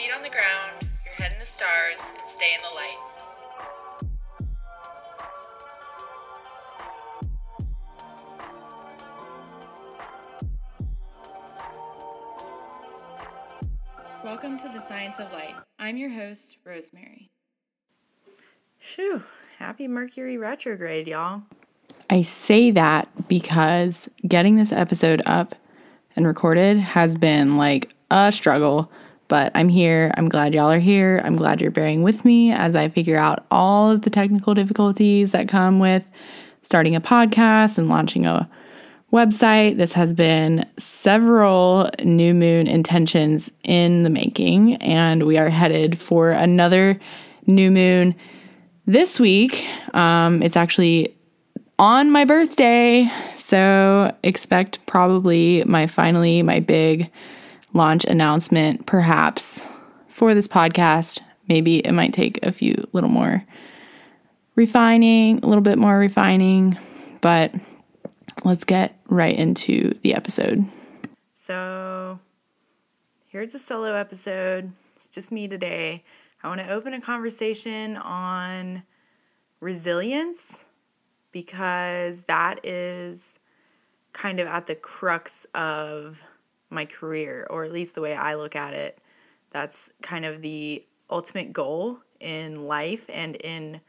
feet on the ground, your head in the stars, and stay in the light. Welcome to the Science of Light. I'm your host, Rosemary. Phew, happy Mercury retrograde, y'all. I say that because getting this episode up and recorded has been like a struggle, but I'm here. I'm glad y'all are here. I'm glad you're bearing with me as I figure out all of the technical difficulties that come with starting a podcast and launching a website. This has been several new moon intentions in the making, and we are headed for another new moon this week. Um, it's actually on my birthday, so expect probably my finally my big launch announcement, perhaps for this podcast. Maybe it might take a few little more refining, a little bit more refining, but let's get right into the episode. So, here's a solo episode. It's just me today. I want to open a conversation on resilience because that is kind of at the crux of my career, or at least the way I look at it. That's kind of the ultimate goal in life and in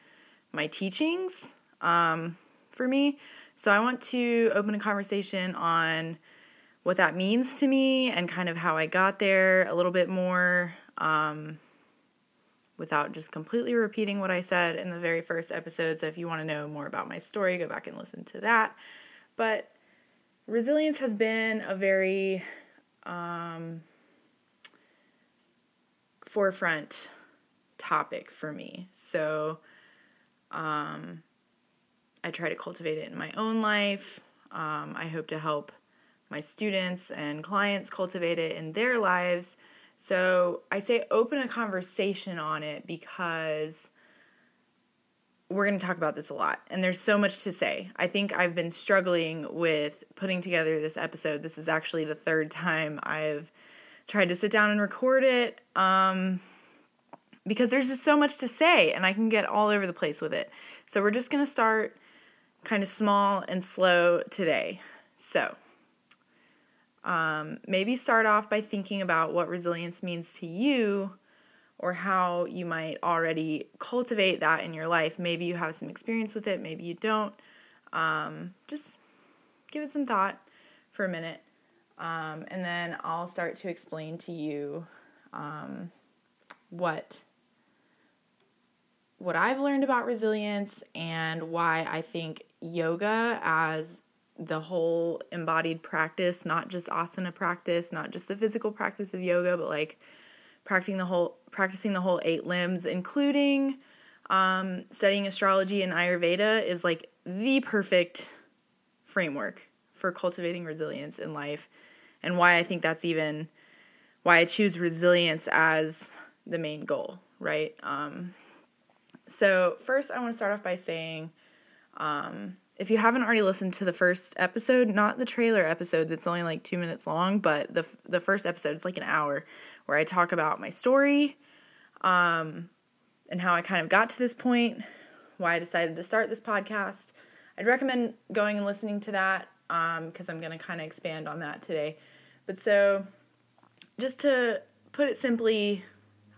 my teachings um, for me. So I want to open a conversation on what that means to me and kind of how I got there a little bit more um, without just completely repeating what I said in the very first episode. So if you want to know more about my story, go back and listen to that. But resilience has been a very um, forefront topic for me. So um, I try to cultivate it in my own life. Um, I hope to help my students and clients cultivate it in their lives. So I say open a conversation on it because we're going to talk about this a lot. And there's so much to say. I think I've been struggling with putting together this episode. This is actually the third time I've tried to sit down and record it um, because there's just so much to say and I can get all over the place with it. So we're just going to start kind of small and slow today. So, um, maybe start off by thinking about what resilience means to you or how you might already cultivate that in your life. Maybe you have some experience with it, maybe you don't. Um, just give it some thought for a minute. Um, and then I'll start to explain to you um, what what I've learned about resilience and why I think yoga as the whole embodied practice, not just asana practice, not just the physical practice of yoga, but like practicing the whole practicing the whole eight limbs, including um, studying astrology and Ayurveda, is like the perfect framework for cultivating resilience in life, and why I think that's even why I choose resilience as the main goal, right? Um, so first, I want to start off by saying. Um, if you haven't already listened to the first episode, not the trailer episode that's only like two minutes long, but the the first episode, it's like an hour, where I talk about my story, um, and how I kind of got to this point, why I decided to start this podcast. I'd recommend going and listening to that because um, I'm going to kind of expand on that today. But so, just to put it simply,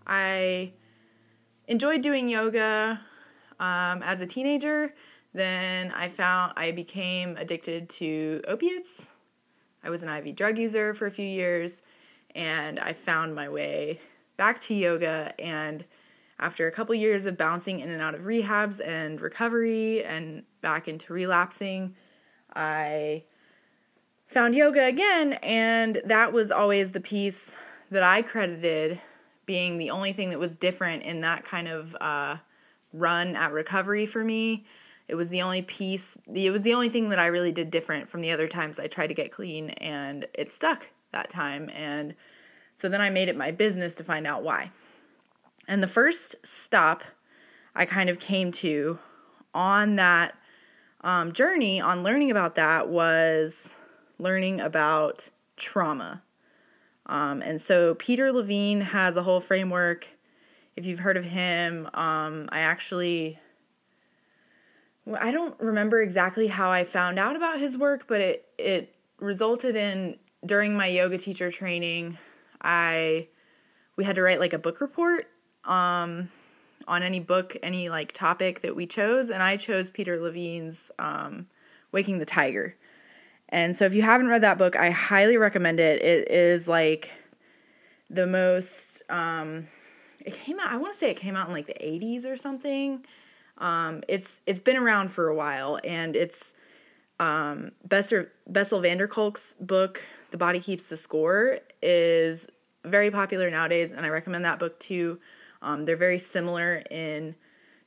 I enjoyed doing yoga um, as a teenager then I found I became addicted to opiates. I was an IV drug user for a few years, and I found my way back to yoga. And after a couple years of bouncing in and out of rehabs and recovery and back into relapsing, I found yoga again. And that was always the piece that I credited being the only thing that was different in that kind of uh, run at recovery for me it was the only piece it was the only thing that i really did different from the other times i tried to get clean and it stuck that time and so then i made it my business to find out why and the first stop i kind of came to on that um, journey on learning about that was learning about trauma Um, and so Peter Levine has a whole framework. If you've heard of him, um, I actually I don't remember exactly how I found out about his work, but it it resulted in during my yoga teacher training, I we had to write like a book report um, on any book, any like topic that we chose, and I chose Peter Levine's um, "Waking the Tiger." And so, if you haven't read that book, I highly recommend it. It is like the most. Um, it came out. I want to say it came out in like the '80s or something. Um, it's it's been around for a while, and it's um, Bessel, Bessel van der Kolk's book, "The Body Keeps the Score," is very popular nowadays, and I recommend that book too. Um, they're very similar in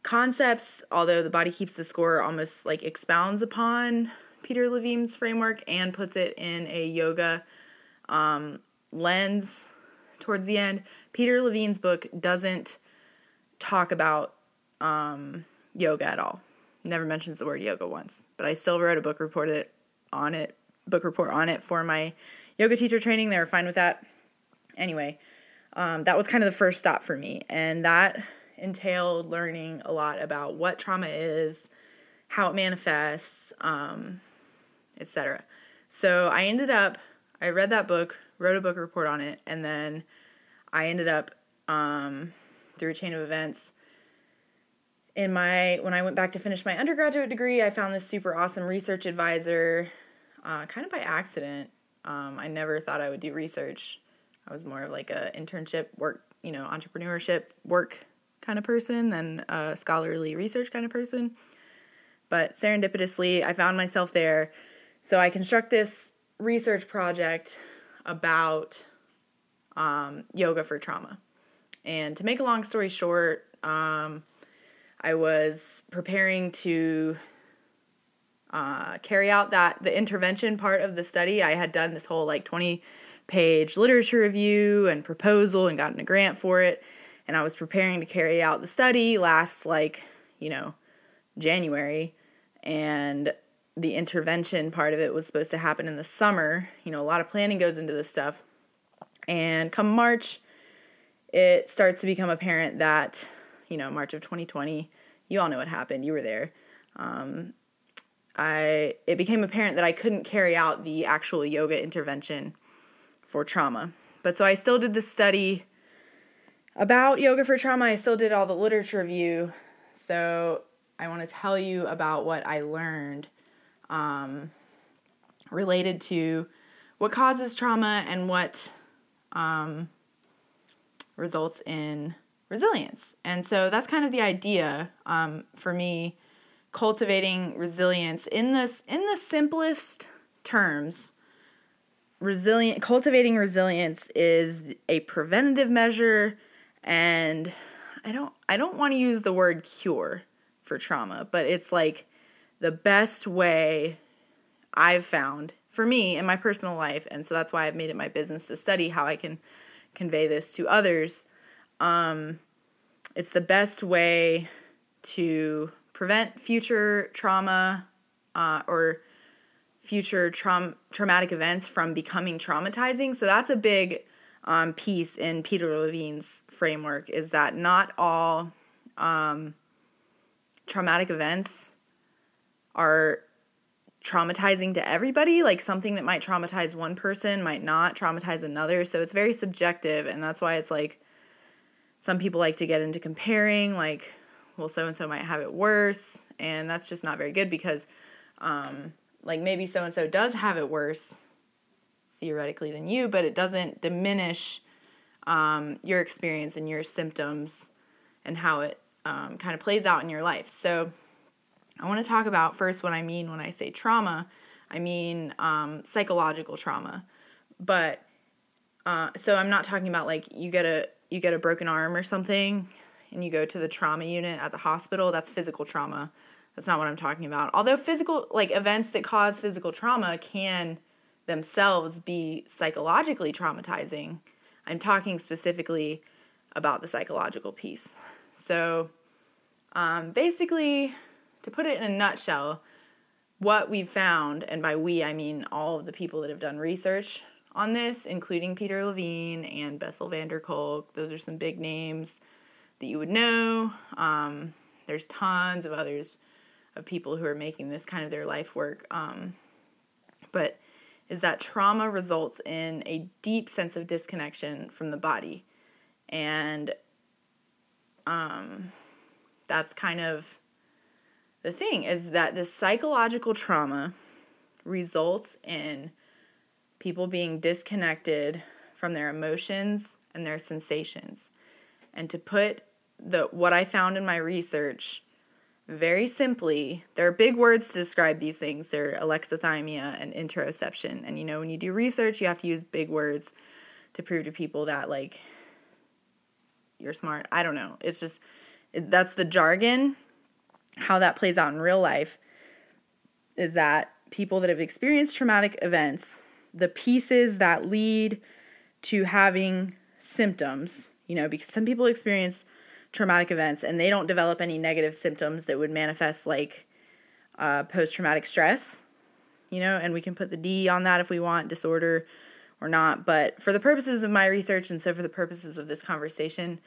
concepts, although "The Body Keeps the Score" almost like expounds upon Peter Levine's framework and puts it in a yoga um, lens towards the end. Peter Levine's book doesn't talk about um, yoga at all. Never mentions the word yoga once, but I still wrote a book report it on it, book report on it for my yoga teacher training. They were fine with that. Anyway, um, that was kind of the first stop for me, and that entailed learning a lot about what trauma is, how it manifests, um, etc. So I ended up, I read that book, wrote a book report on it, and then I ended up um, through a chain of events in my when I went back to finish my undergraduate degree, I found this super awesome research advisor, uh, kind of by accident. Um, I never thought I would do research. I was more of like a internship work, you know, entrepreneurship work kind of person than a scholarly research kind of person. But serendipitously, I found myself there. So I construct this research project about um, yoga for trauma. And to make a long story short, um, I was preparing to uh, carry out that the intervention part of the study. I had done this whole like 20 page literature review and proposal and gotten a grant for it. And I was preparing to carry out the study last, like, you know, January. And the intervention part of it was supposed to happen in the summer. You know, a lot of planning goes into this stuff. And come March, it starts to become apparent that you know, March of 2020. You all know what happened. You were there. Um, I it became apparent that I couldn't carry out the actual yoga intervention for trauma. But so I still did the study about yoga for trauma. I still did all the literature review. So I want to tell you about what I learned um, related to what causes trauma and what um, results in resilience. And so that's kind of the idea um, for me cultivating resilience in this in the simplest terms resilient cultivating resilience is a preventative measure and I don't I don't want to use the word cure for trauma, but it's like the best way I've found for me in my personal life and so that's why I've made it my business to study how I can convey this to others. Um, it's the best way to prevent future trauma uh, or future traum- traumatic events from becoming traumatizing. So that's a big um, piece in Peter Levine's framework is that not all um, traumatic events are traumatizing to everybody. Like something that might traumatize one person might not traumatize another. So it's very subjective, and that's why it's like some people like to get into comparing, like, well, so and so might have it worse, and that's just not very good because, um, like, maybe so and so does have it worse theoretically than you, but it doesn't diminish um, your experience and your symptoms and how it um, kind of plays out in your life. So, I want to talk about first what I mean when I say trauma. I mean um, psychological trauma, but uh, so I'm not talking about like you get a you get a broken arm or something and you go to the trauma unit at the hospital, that's physical trauma. That's not what I'm talking about. Although physical, like events that cause physical trauma can themselves be psychologically traumatizing, I'm talking specifically about the psychological piece. So, um, basically, to put it in a nutshell, what we've found, and by we I mean all of the people that have done research on this, including Peter Levine and Bessel van der Kolk. Those are some big names that you would know. Um, there's tons of others of people who are making this kind of their life work. Um, but is that trauma results in a deep sense of disconnection from the body. And um, that's kind of the thing is that this psychological trauma results in people being disconnected from their emotions and their sensations. And to put the what I found in my research very simply, there are big words to describe these things. They're alexithymia and interoception. And you know, when you do research, you have to use big words to prove to people that like you're smart. I don't know. It's just that's the jargon. How that plays out in real life is that people that have experienced traumatic events, the pieces that lead to having symptoms, you know, because some people experience traumatic events and they don't develop any negative symptoms that would manifest like uh, post traumatic stress, you know, and we can put the D on that if we want, disorder or not. But for the purposes of my research and so for the purposes of this conversation,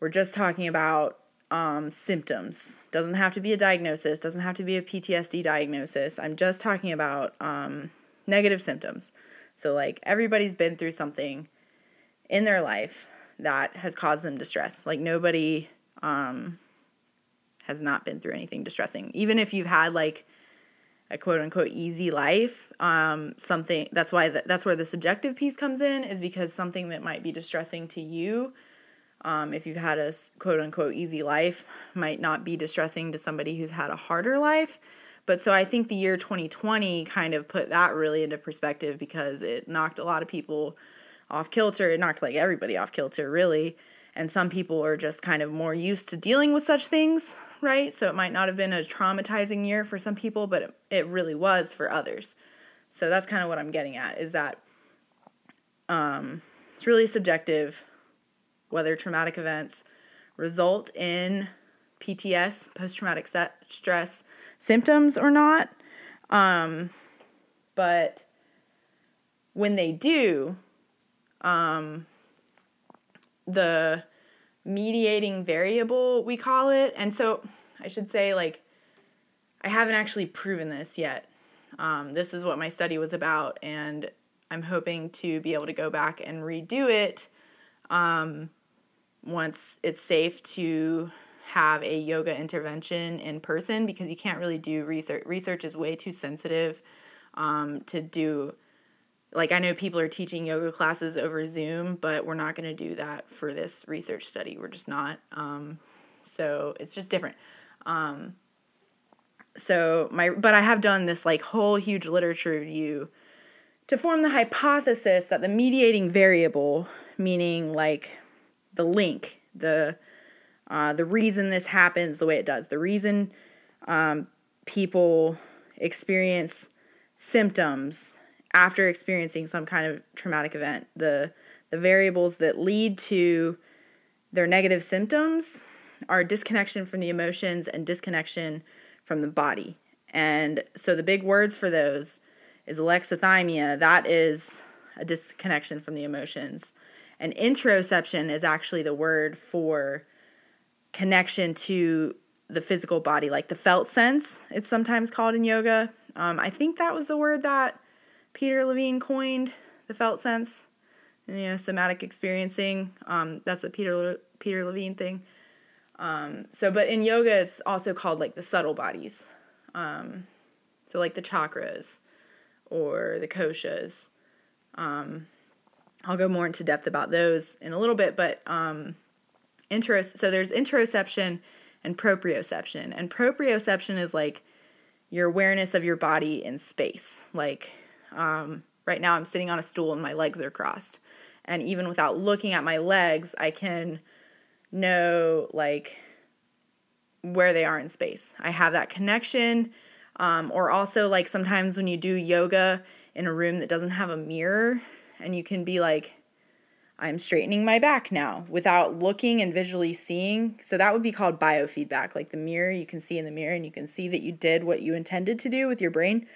we're just talking about um, symptoms. Doesn't have to be a diagnosis, doesn't have to be a PTSD diagnosis. I'm just talking about um, negative symptoms. So, like, everybody's been through something in their life that has caused them distress. Like nobody um, has not been through anything distressing. Even if you've had like a quote unquote easy life, um, something that's why the, that's where the subjective piece comes in is because something that might be distressing to you. Um, if you've had a quote unquote easy life, might not be distressing to somebody who's had a harder life. But so I think the year 2020 kind of put that really into perspective because it knocked a lot of people off kilter. It knocked like everybody off kilter, really. And some people are just kind of more used to dealing with such things, right? So it might not have been a traumatizing year for some people, but it, it really was for others. So that's kind of what I'm getting at is that um, it's really subjective whether traumatic events result in PTS, post traumatic stress symptoms, or not. Um, but when they do, um, the mediating variable, we call it. And so I should say, like, I haven't actually proven this yet. Um, this is what my study was about, and I'm hoping to be able to go back and redo it um, once it's safe to have a yoga intervention in person because you can't really do research. Research is way too sensitive um, to do like I know people are teaching yoga classes over Zoom, but we're not going to do that for this research study. We're just not. Um, so it's just different. Um, so my, but I have done this like whole huge literature review to form the hypothesis that the mediating variable, meaning like the link, the uh, the reason this happens the way it does, the reason um, people experience symptoms after experiencing some kind of traumatic event. The the variables that lead to their negative symptoms are disconnection from the emotions and disconnection from the body. And so the big words for those is alexithymia, that is a disconnection from the emotions. And interoception is actually the word for connection to the physical body, like the felt sense, it's sometimes called in yoga. Um, I think that was the word that Peter Levine coined the felt sense, and, you know, somatic experiencing. Um, that's a Peter Peter Levine thing. Um, so, but in yoga, it's also called like the subtle bodies. Um, so, like the chakras or the koshas. Um, I'll go more into depth about those in a little bit, but um, so there's interoception and proprioception, and proprioception is like your awareness of your body in space, like um, right now, I'm sitting on a stool and my legs are crossed. And even without looking at my legs, I can know like where they are in space. I have that connection. Um, or also, like sometimes when you do yoga in a room that doesn't have a mirror, and you can be like, I'm straightening my back now without looking and visually seeing. So that would be called biofeedback. Like the mirror, you can see in the mirror and you can see that you did what you intended to do with your brain,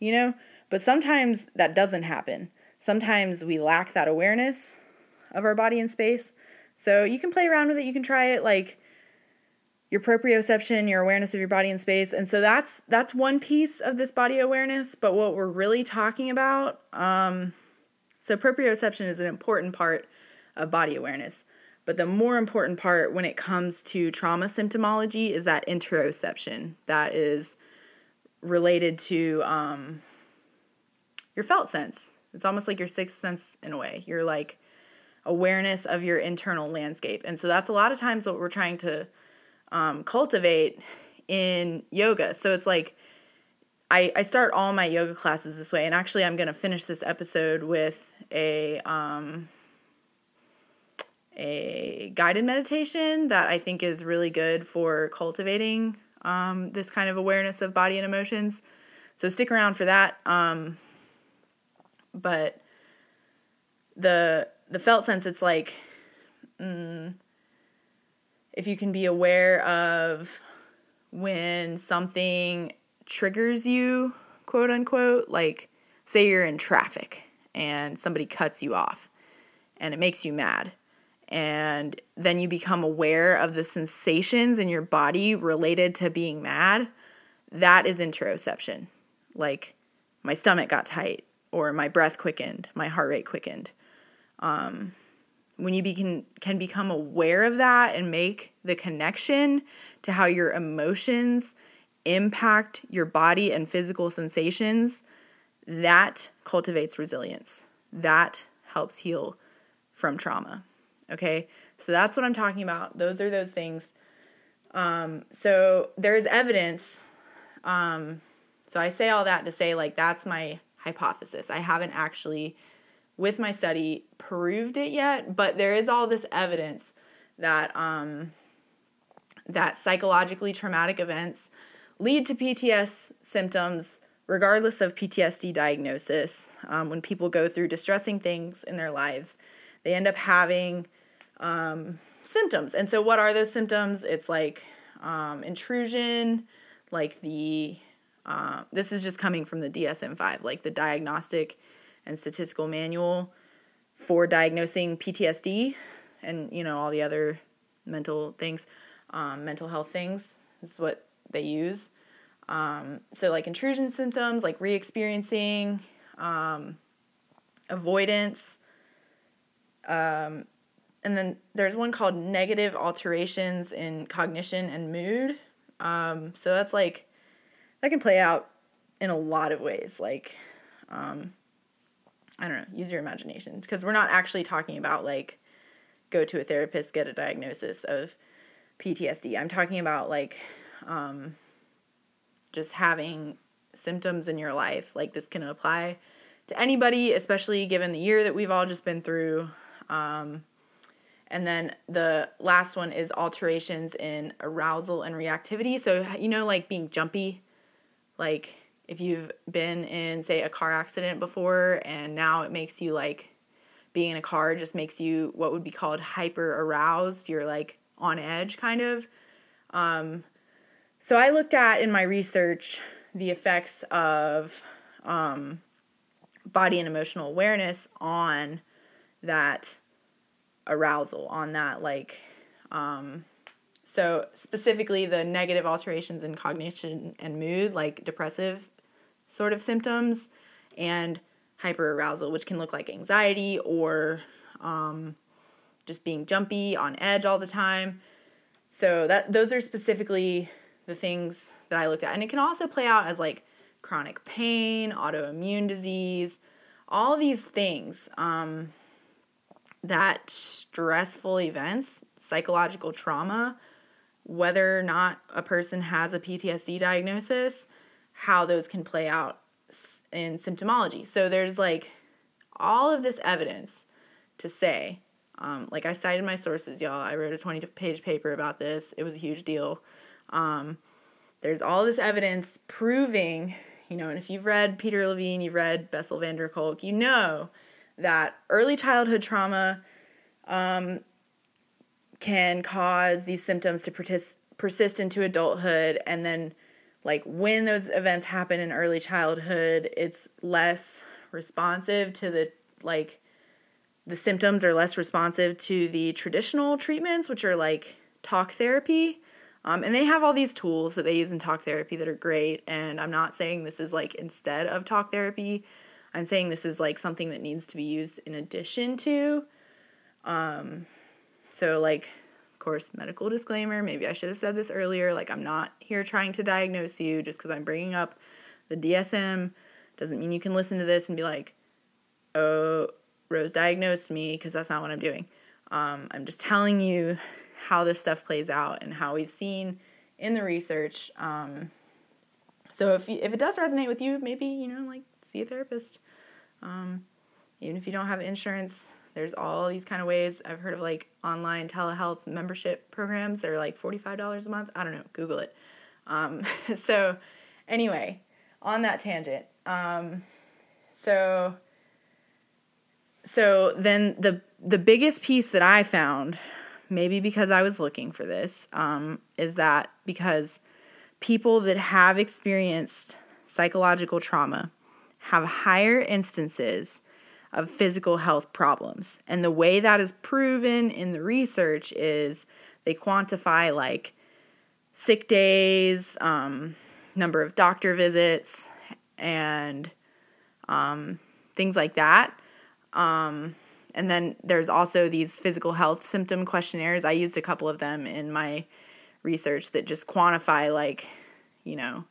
you know? But sometimes that doesn't happen. sometimes we lack that awareness of our body in space. So you can play around with it. You can try it like your proprioception, your awareness of your body in space. And so that's that's one piece of this body awareness, but what we're really talking about um so proprioception is an important part of body awareness. But the more important part when it comes to trauma symptomology is that interoception that is related to um, your felt sense. It's almost like your sixth sense in a way. You're like awareness of your internal landscape. And so that's a lot of times what we're trying to um, cultivate in yoga. So it's like I, I start all my yoga classes this way. And actually, I'm going to finish this episode with a. Um, a guided meditation that I think is really good for cultivating um, this kind of awareness of body and emotions. So stick around for that. Um, but the the felt sense, it's like mm, if you can be aware of when something triggers you, quote unquote, like say you're in traffic and somebody cuts you off and it makes you mad and then you become aware of the sensations in your body related to being mad, that is interoception. Like my stomach got tight, or my breath quickened, my heart rate quickened. Um, when you can, can become aware of that and make the connection to how your emotions impact your body and physical sensations, that cultivates resilience. That helps heal from trauma. Okay, so that's what I'm talking about. Those are those things. Um, so there's evidence. Um, so I say all that to say, like, that's my hypothesis. I haven't actually, with my study, proved it yet, but there is all this evidence that um, that psychologically traumatic events lead to PTS symptoms regardless of PTSD diagnosis. Um, when people go through distressing things in their lives, they end up having um, symptoms. And so, what are those symptoms? It's like um, intrusion, like the uh, this is just coming from the DSM 5, like the Diagnostic and Statistical Manual for diagnosing PTSD and, you know, all the other mental things, um, mental health things is what they use. Um, so, like intrusion symptoms, like re experiencing, um, avoidance, um, and then there's one called negative alterations in cognition and mood. Um, so that's like that can play out in a lot of ways. Like, um, I don't know, use your imagination because we're not actually talking about like go to a therapist, get a diagnosis of PTSD. I'm talking about like um, just having symptoms in your life. Like this can apply to anybody, especially given the year that we've all just been through. Um, and then the last one is alterations in arousal and reactivity. So, you know, like being jumpy, like if you've been in, say, a car accident before and now it makes you like being in a car just makes you what would be called hyper aroused. You're like on edge, kind of. Um, so, I looked at in my research the effects of um, body and emotional awareness on that arousal on that like um so specifically the negative alterations in cognition and mood like depressive sort of symptoms and hyperarousal which can look like anxiety or um, just being jumpy on edge all the time. So that those are specifically the things that i looked at. And it can also play out as like chronic pain autoimmune disease all these things um, that stressful events, psychological trauma, whether or not a person has a PTSD diagnosis, how those can play out in symptomology. So there's like all of this evidence to say, um, like I cited my sources, y'all. I wrote a 20 page paper about this, it was a huge deal. Um, there's all this evidence proving, you know, and if you've read Peter Levine, you've read Bessel van der Kolk, you know that early childhood trauma um, can cause these symptoms to persist, persist into adulthood and then like when those events happen in early childhood it's less responsive to the like the symptoms are less responsive to the traditional treatments, which are like talk therapy. Um, and they have all these tools that they use in talk therapy that are great. And I'm not saying this is like instead of talk therapy. I'm saying this is like something that needs to be used in addition to. Um, so like, of course, medical disclaimer. Maybe I should have said this earlier. Like, I'm not here trying to diagnose you just because I'm bringing up the DSM. Doesn't mean you can listen to this and be like, oh, Rose diagnosed me because that's not what I'm doing. Um, I'm just telling you how this stuff plays out and how we've seen in the research. Um, so if you, if it does resonate with you, maybe you know like see a therapist. Um, even if you don't have insurance, there's all these kind of ways. I've heard of like online telehealth membership programs that are like forty five dollars a month. I don't know. Google it. Um, so anyway, on that tangent. Um, so so then the the biggest piece that I found, maybe because I was looking for this, um, is that because people that have experienced psychological trauma have higher instances of physical health problems. And the way that is proven in the research is they quantify like sick days, um, number of doctor visits, and um, things like that. Um, and then there's also these physical health symptom questionnaires. I used a couple of them in my research that just quantify, like, you know,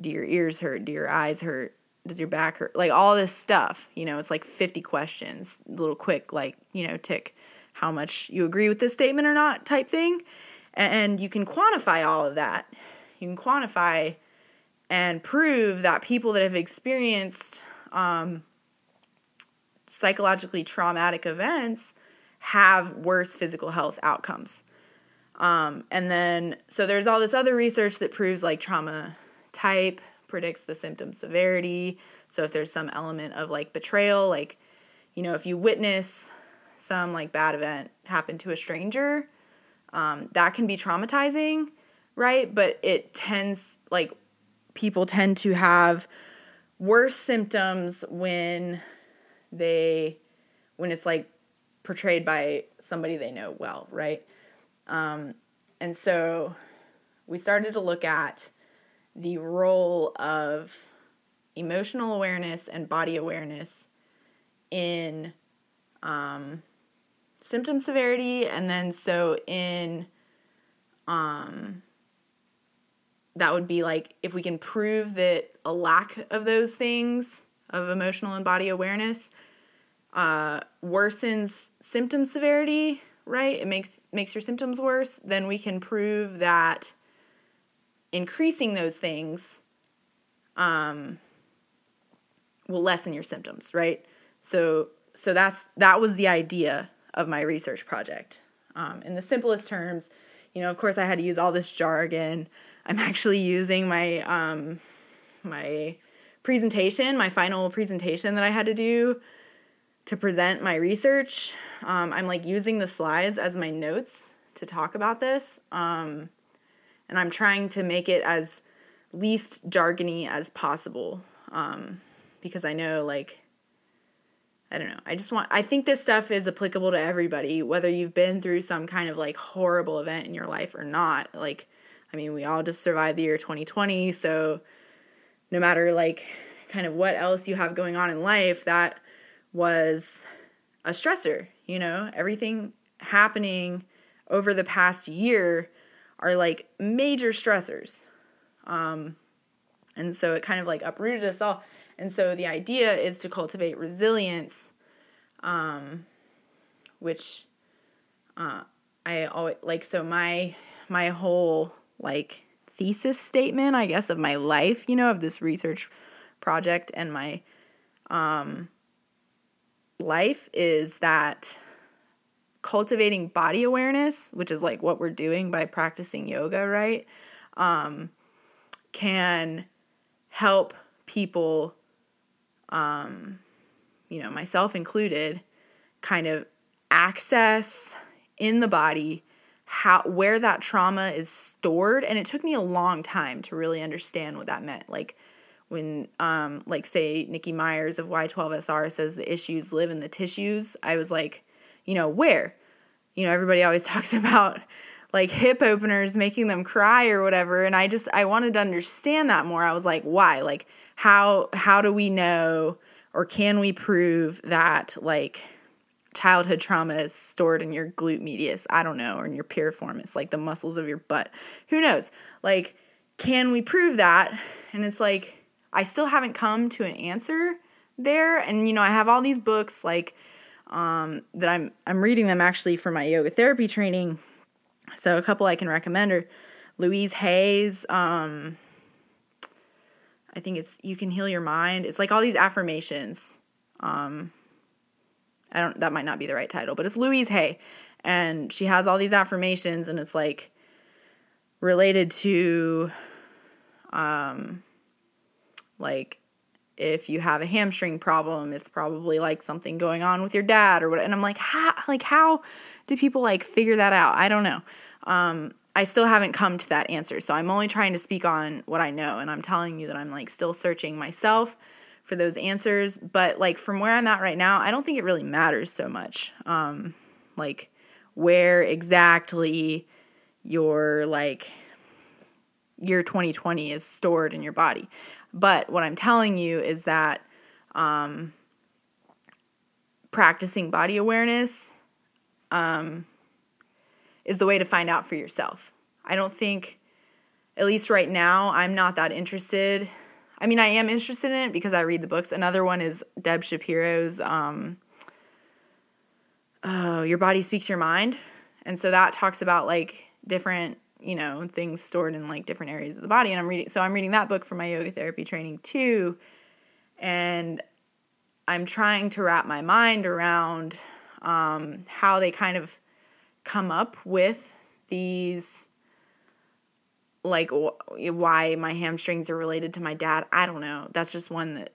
do your ears hurt? Do your eyes hurt? Does your back hurt? Like all this stuff. You know, it's like 50 questions, little quick, like, you know, tick how much you agree with this statement or not type thing. And you can quantify all of that. You can quantify and prove that people that have experienced um, psychologically traumatic events have worse physical health outcomes. Um, and then, so there's all this other research that proves like trauma type predicts the symptom severity. So if there's some element of like betrayal, like, you know, if you witness some like bad event happen to a stranger, um, that can be traumatizing, right? But it tends, like, people tend to have worse symptoms when they when it's like portrayed by somebody they know well, right? Um, and so we started to look at the role of emotional awareness and body awareness in um, symptom severity, and then so in um, that would be like if we can prove that a lack of those things of emotional and body awareness uh, worsens symptom severity, right? It makes makes your symptoms worse. Then we can prove that increasing those things um, will lessen your symptoms, right? So so that's that was the idea of my research project. Um, in the simplest terms, you know, of course, I had to use all this jargon. I'm actually using my um, my presentation, my final presentation that I had to do to present my research. Um, I'm like using the slides as my notes to talk about this. Um, and I'm trying to make it as least jargony as possible um, because I know, like, I don't know. I just want, I think this stuff is applicable to everybody, whether you've been through some kind of like horrible event in your life or not. Like, I mean, we all just survived the year 2020. So, no matter like kind of what else you have going on in life, that was a stressor, you know, everything happening over the past year are like major stressors. Um, and so it kind of like uprooted us all. And so the idea is to cultivate resilience, um, which uh, I always like. So my my whole like thesis statement, I guess, of my life, you know, of this research project and my um, life is that cultivating body awareness, which is like what we're doing by practicing yoga, right? Um, can help people, um, you know, myself included, kind of access in the body how where that trauma is stored and it took me a long time to really understand what that meant like when um like say Nikki Myers of Y12SR says the issues live in the tissues, I was like, you know, where? You know, everybody always talks about like hip openers making them cry or whatever and I just I wanted to understand that more. I was like, why? Like how how do we know or can we prove that like childhood trauma is stored in your glute medius, I don't know, or in your piriformis, like the muscles of your butt. Who knows? Like can we prove that? And it's like I still haven't come to an answer there. And you know, I have all these books like um, that I'm I'm reading them actually for my yoga therapy training. So a couple I can recommend are Louise Hay's. Um, I think it's you can heal your mind. It's like all these affirmations. Um, I don't that might not be the right title, but it's Louise Hay, and she has all these affirmations, and it's like related to um like if you have a hamstring problem, it's probably like something going on with your dad or what. And I'm like, how, like, how do people like figure that out? I don't know. Um, I still haven't come to that answer. So I'm only trying to speak on what I know. And I'm telling you that I'm like still searching myself for those answers. But like from where I'm at right now, I don't think it really matters so much. Um, like where exactly your like year 2020 is stored in your body. But what I'm telling you is that um, practicing body awareness um, is the way to find out for yourself. I don't think, at least right now, I'm not that interested. I mean, I am interested in it because I read the books. Another one is Deb Shapiro's um, oh, Your Body Speaks Your Mind. And so that talks about like different you know things stored in like different areas of the body and i'm reading so i'm reading that book for my yoga therapy training too and i'm trying to wrap my mind around um, how they kind of come up with these like why my hamstrings are related to my dad i don't know that's just one that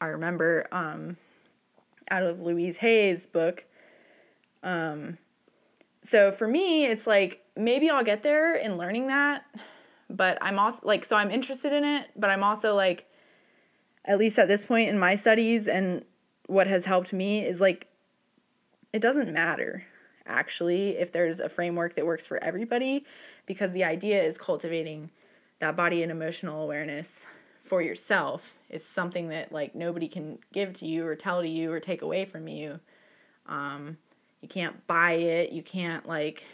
i remember um, out of louise hay's book um, so for me it's like maybe I'll get there in learning that, but I'm also like, so I'm interested in it, but I'm also like, at least at this point in my studies and what has helped me is like, it doesn't matter actually if there's a framework that works for everybody because the idea is cultivating that body and emotional awareness for yourself. It's something that like nobody can give to you or tell to you or take away from you. Um, you can't buy it. You can't like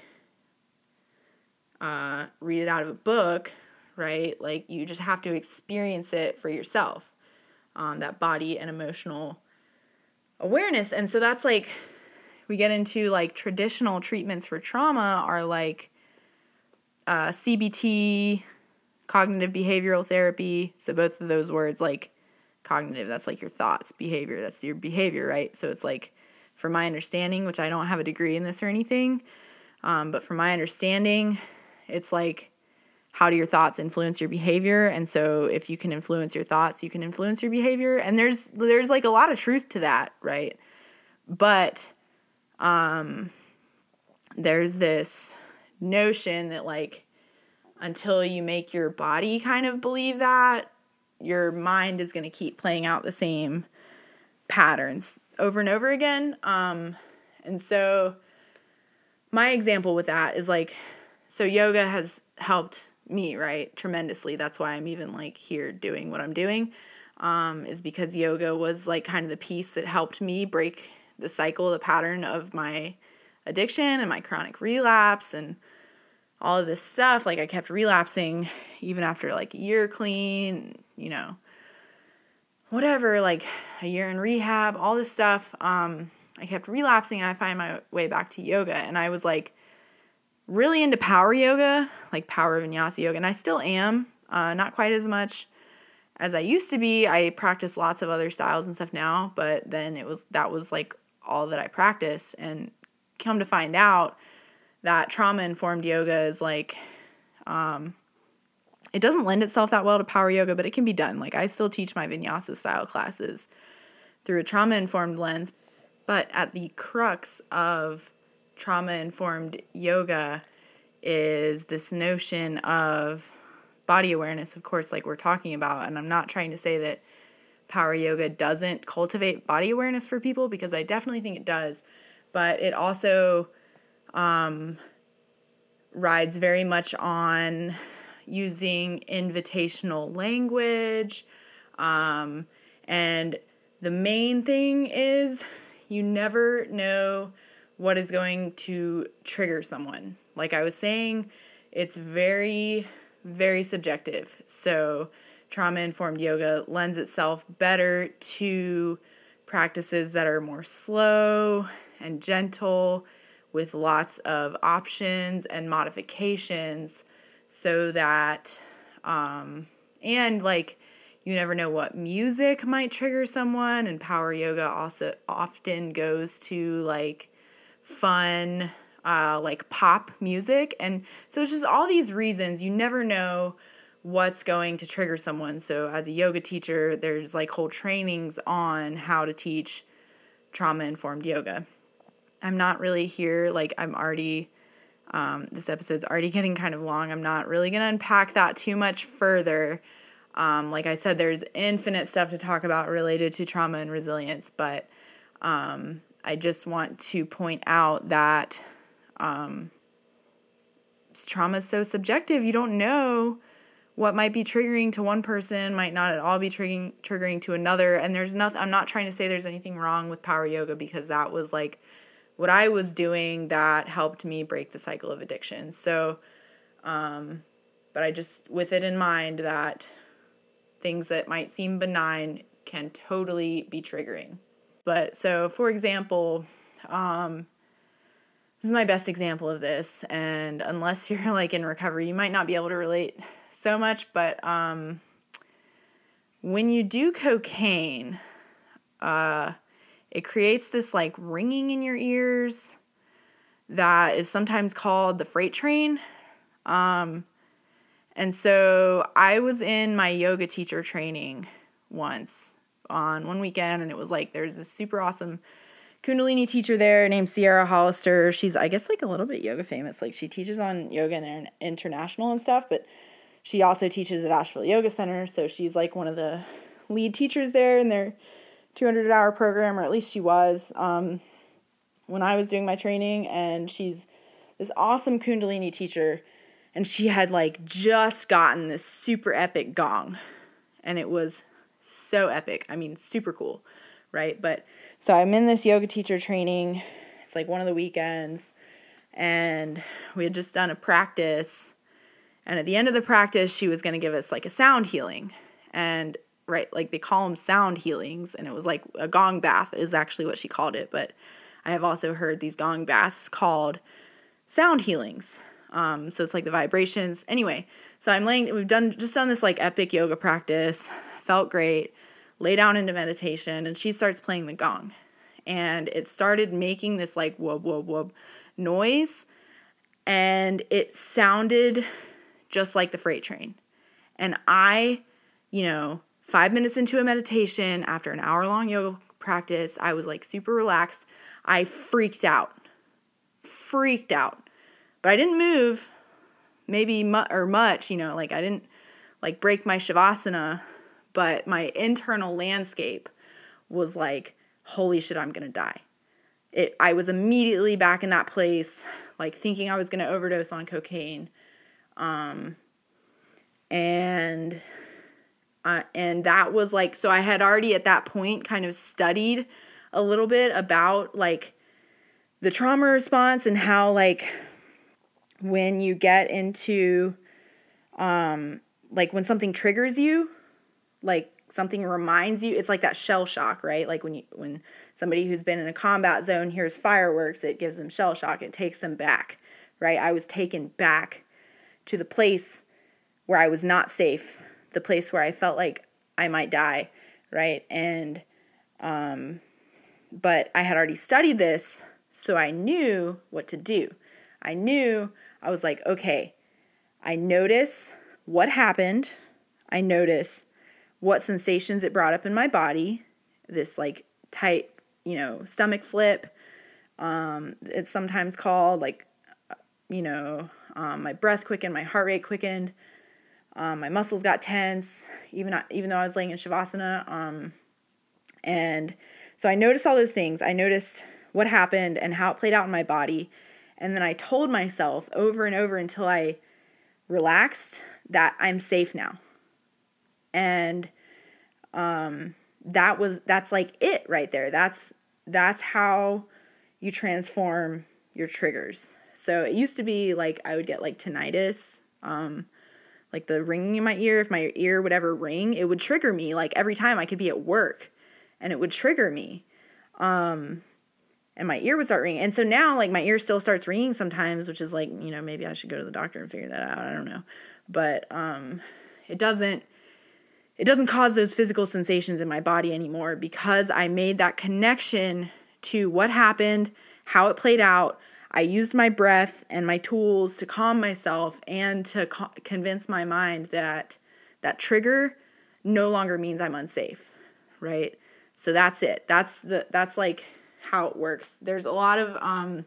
uh, read it out of a book, right? Like you just have to experience it for yourself, um, that body and emotional awareness. And so that's like, we get into like traditional treatments for trauma are like uh, CBT, cognitive behavioral therapy. So both of those words, like cognitive, that's like your thoughts, behavior, that's your behavior, right? So it's like, from my understanding, which I don't have a degree in this or anything, um, but from my understanding, it's like how do your thoughts influence your behavior? And so if you can influence your thoughts, you can influence your behavior. And there's there's like a lot of truth to that, right? But um there's this notion that like until you make your body kind of believe that, your mind is going to keep playing out the same patterns over and over again. Um and so my example with that is like so yoga has helped me right tremendously. That's why i'm even like here doing what i'm doing um, is because yoga was like kind of the piece that helped me break the cycle the pattern of my addiction and my chronic relapse and all of this stuff. Like i kept relapsing even after like a year clean you know whatever like a year in rehab all this stuff. Um, i kept relapsing and i find my way back to yoga. And i was like really into power yoga, like power vinyasa yoga, and I still am. Uh, not quite as much as I used to be. I practice lots of other styles and stuff now, but then it was that was like all that I practiced. And come to find out that trauma informed yoga is like, um, it doesn't lend itself that well to power yoga, but it can be done. Like I still teach my vinyasa style classes through a trauma informed lens, but at the crux of trauma informed yoga is this notion of body awareness, of course, like we're talking about. And I'm not trying to say that power yoga doesn't cultivate body awareness for people because I definitely think it does. But it also um, rides very much on using invitational language. Um, and the main thing is you never know what is going to trigger someone. Like I was saying, it's very, very subjective. So, trauma informed yoga lends itself better to practices that are more slow and gentle with lots of options and modifications so that um and like you never know what music might trigger someone and power yoga also often goes to like fun uh like pop music and so it's just all these reasons you never know what's going to trigger someone so as a yoga teacher there's like whole trainings on how to teach trauma informed yoga i'm not really here like i'm already um, this episode's already getting kind of long. I'm not really going to unpack that too much further. Um, like I said, there's infinite stuff to talk about related to trauma and resilience, but um, I just want to point out that um, trauma is so subjective. You don't know what might be triggering to one person might not at all be triggering triggering to another. And there's nothing. I'm not trying to say there's anything wrong with power yoga because that was like what I was doing that helped me break the cycle of addiction. So, um, but I just, with it in mind that things that might seem benign can totally be triggering. But so, for example, um, this is my best example of this, and unless you're like in recovery, you might not be able to relate so much. But um, when you do cocaine, uh, it creates this like ringing in your ears that is sometimes called the freight train. Um, and so I was in my yoga teacher training once on one weekend, and it was like there's a super awesome Kundalini teacher there named Sierra Hollister. She's, I guess, like a little bit yoga famous. Like she teaches on yoga and international and stuff, but she also teaches at Asheville Yoga Center. So she's like one of the lead teachers there, and they're 200 hour program, or at least she was um, when I was doing my training. And she's this awesome Kundalini teacher. And she had like just gotten this super epic gong. And it was so epic. I mean, super cool, right? But so I'm in this yoga teacher training. It's like one of the weekends. And we had just done a practice. And at the end of the practice, she was going to give us like a sound healing. And right like they call them sound healings and it was like a gong bath is actually what she called it but i have also heard these gong baths called sound healings um, so it's like the vibrations anyway so i'm laying we've done just done this like epic yoga practice felt great lay down into meditation and she starts playing the gong and it started making this like whoop whoop whoop noise and it sounded just like the freight train and i you know five minutes into a meditation after an hour long yoga practice, I was like super relaxed. I freaked out. Freaked out. But I didn't move, maybe mu- or much, you know, like I didn't like break my shavasana, but my internal landscape was like, holy shit, I'm gonna die. It, I was immediately back in that place, like thinking I was gonna overdose on cocaine. Um, and uh, and that was like, so I had already at that point kind of studied a little bit about like the trauma response and how, like, when you get into, um, like when something triggers you, like something reminds you, it's like that shell shock, right? Like when you, when somebody who's been in a combat zone hears fireworks, it gives them shell shock, it takes them back, right? I was taken back to the place where I was not safe the place where I felt like I might die, right? And um but I had already studied this, so I knew what to do. I knew I was like, okay, I notice what happened. I notice what sensations it brought up in my body. This like tight, you know, stomach flip. Um, it's sometimes called like, uh, you know, um, my breath quickened, my heart rate quickened Um, my muscles got tense, even even though I was laying in shavasana. Um, and so I noticed all those things. I noticed what happened and how it played out in my body. And then I told myself over and over until I relaxed that I'm safe now. And um, that was that's like it right there. That's that's how you transform your triggers. So it used to be like I would get like tinnitus, um, like the ringing in my ear. If my ear would ever ring, it would trigger me. Like every time I could be at work, and it would trigger me. Um, and my ear would start ringing. And so now, like, my ear still starts ringing sometimes, which is like, you know, maybe I should go to the doctor and figure that out. I don't know. But um, it doesn't. It doesn't cause those physical sensations in my body anymore because I made that connection to what happened, how it played out. I used my breath and my tools to calm myself and to co- convince my mind that that trigger no longer means I'm unsafe, right? So that's it. That's the that's like how it works. There's a lot of um,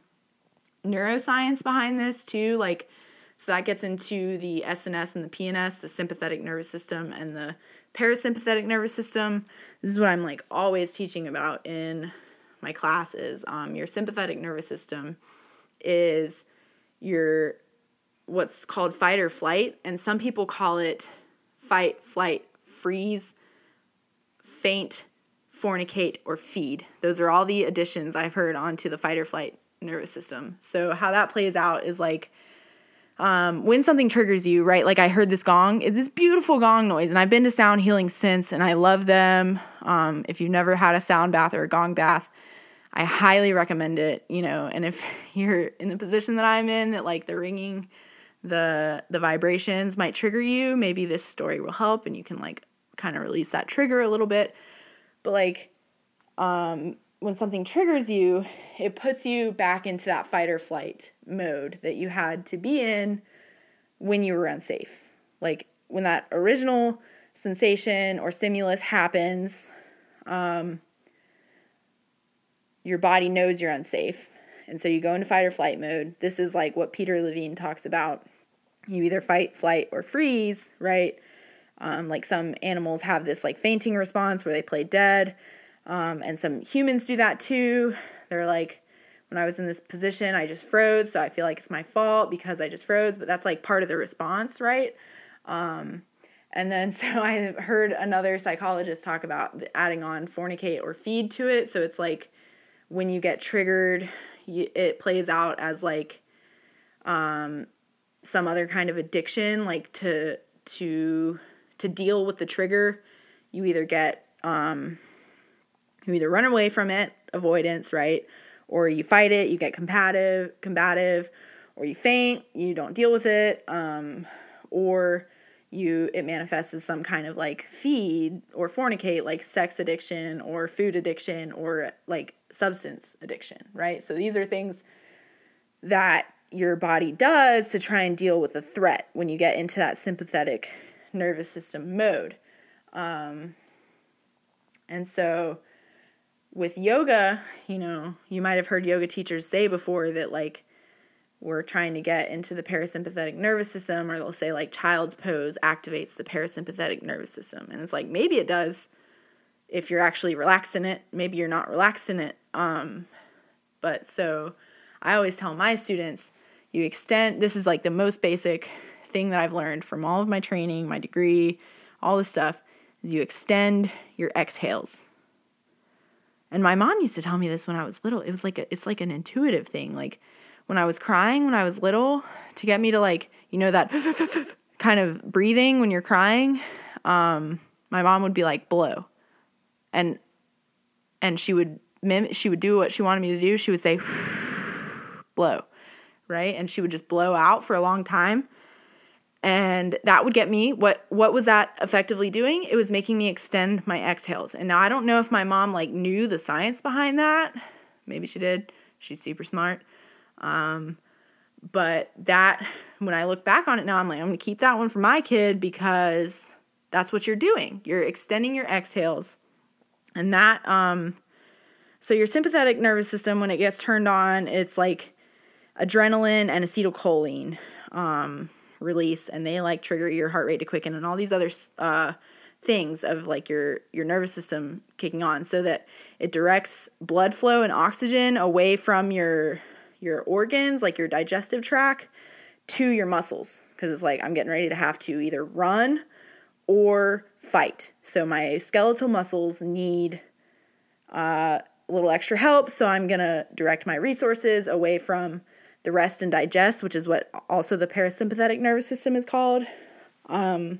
neuroscience behind this too. Like, so that gets into the SNS and the PNS, the sympathetic nervous system and the parasympathetic nervous system. This is what I'm like always teaching about in my classes. Um, your sympathetic nervous system is your what's called fight or flight, and some people call it fight, flight, freeze, faint, fornicate, or feed. Those are all the additions I've heard onto the fight or flight nervous system. So, how that plays out is like um, when something triggers you, right? Like I heard this gong, it's this beautiful gong noise, and I've been to sound healing since, and I love them. Um, if you've never had a sound bath or a gong bath, I highly recommend it. You know, and if you're in the position that I'm in, that like the ringing, the the vibrations might trigger you, maybe this story will help, and you can like kind of release that trigger a little bit. But like um, when something triggers you, it puts you back into that fight or flight mode that you had to be in when you were unsafe. Like when that original sensation or stimulus happens, um, your body knows you're unsafe. And so you go into fight or flight mode. This is like what Peter Levine talks about. You either fight, flight, or freeze, right? Um, like some animals have this like fainting response where they play dead, um, and some humans do that too. They're like, when I was in this position, I just froze, so I feel like it's my fault because I just froze, but that's like part of the response, right? Um, and then so I heard another psychologist talk about adding on fornicate or feed to it. So it's like when you get triggered, you, it plays out as like um, some other kind of addiction, like to to to deal with the trigger, you either get um, you either run away from it, avoidance, right? Or you fight it, you get combative, combative, or you faint, you don't deal with it, um, or you it manifests as some kind of like feed or fornicate, like sex addiction or food addiction or like substance addiction, right? So these are things that your body does to try and deal with a threat when you get into that sympathetic nervous system mode. Um, and so with yoga, you know, you might have heard yoga teachers say before that like we're trying to get into the parasympathetic nervous system, or they'll say like child's pose activates the parasympathetic nervous system. And it's like maybe it does if you're actually relaxed in it, maybe you're not relaxed in it. Um, but so I always tell my students, you extend this is like the most basic thing that I've learned from all of my training, my degree, all this stuff, is you extend your exhales. And my mom used to tell me this when I was little. It was like a, it's like an intuitive thing. Like when I was crying when I was little, to get me to like, you know that kind of breathing when you're crying, um, my mom would be like blow. And and she would mim- she would do what she wanted me to do. She would say blow, right? And she would just blow out for a long time and that would get me what what was that effectively doing? It was making me extend my exhales. And now i don't know if my mom like knew the science behind that. Maybe she did. She's super smart. Um, but that when i look back on it now i'm like i'm gonna keep that one for my kid because that's what you're doing. You're extending your exhales. And that um so your sympathetic nervous system when it gets turned on it's like adrenaline and acetylcholine. Um release and they like trigger your heart rate to quicken and all these other uh, things of like your your nervous system kicking on so that it directs blood flow and oxygen away from your your organs like your digestive tract to your muscles because it's like I'm getting ready to have to either run or fight. So my skeletal muscles need uh, a little extra help. So I'm going to direct my resources away from the rest and digest, which is what also the parasympathetic nervous system is called. Um,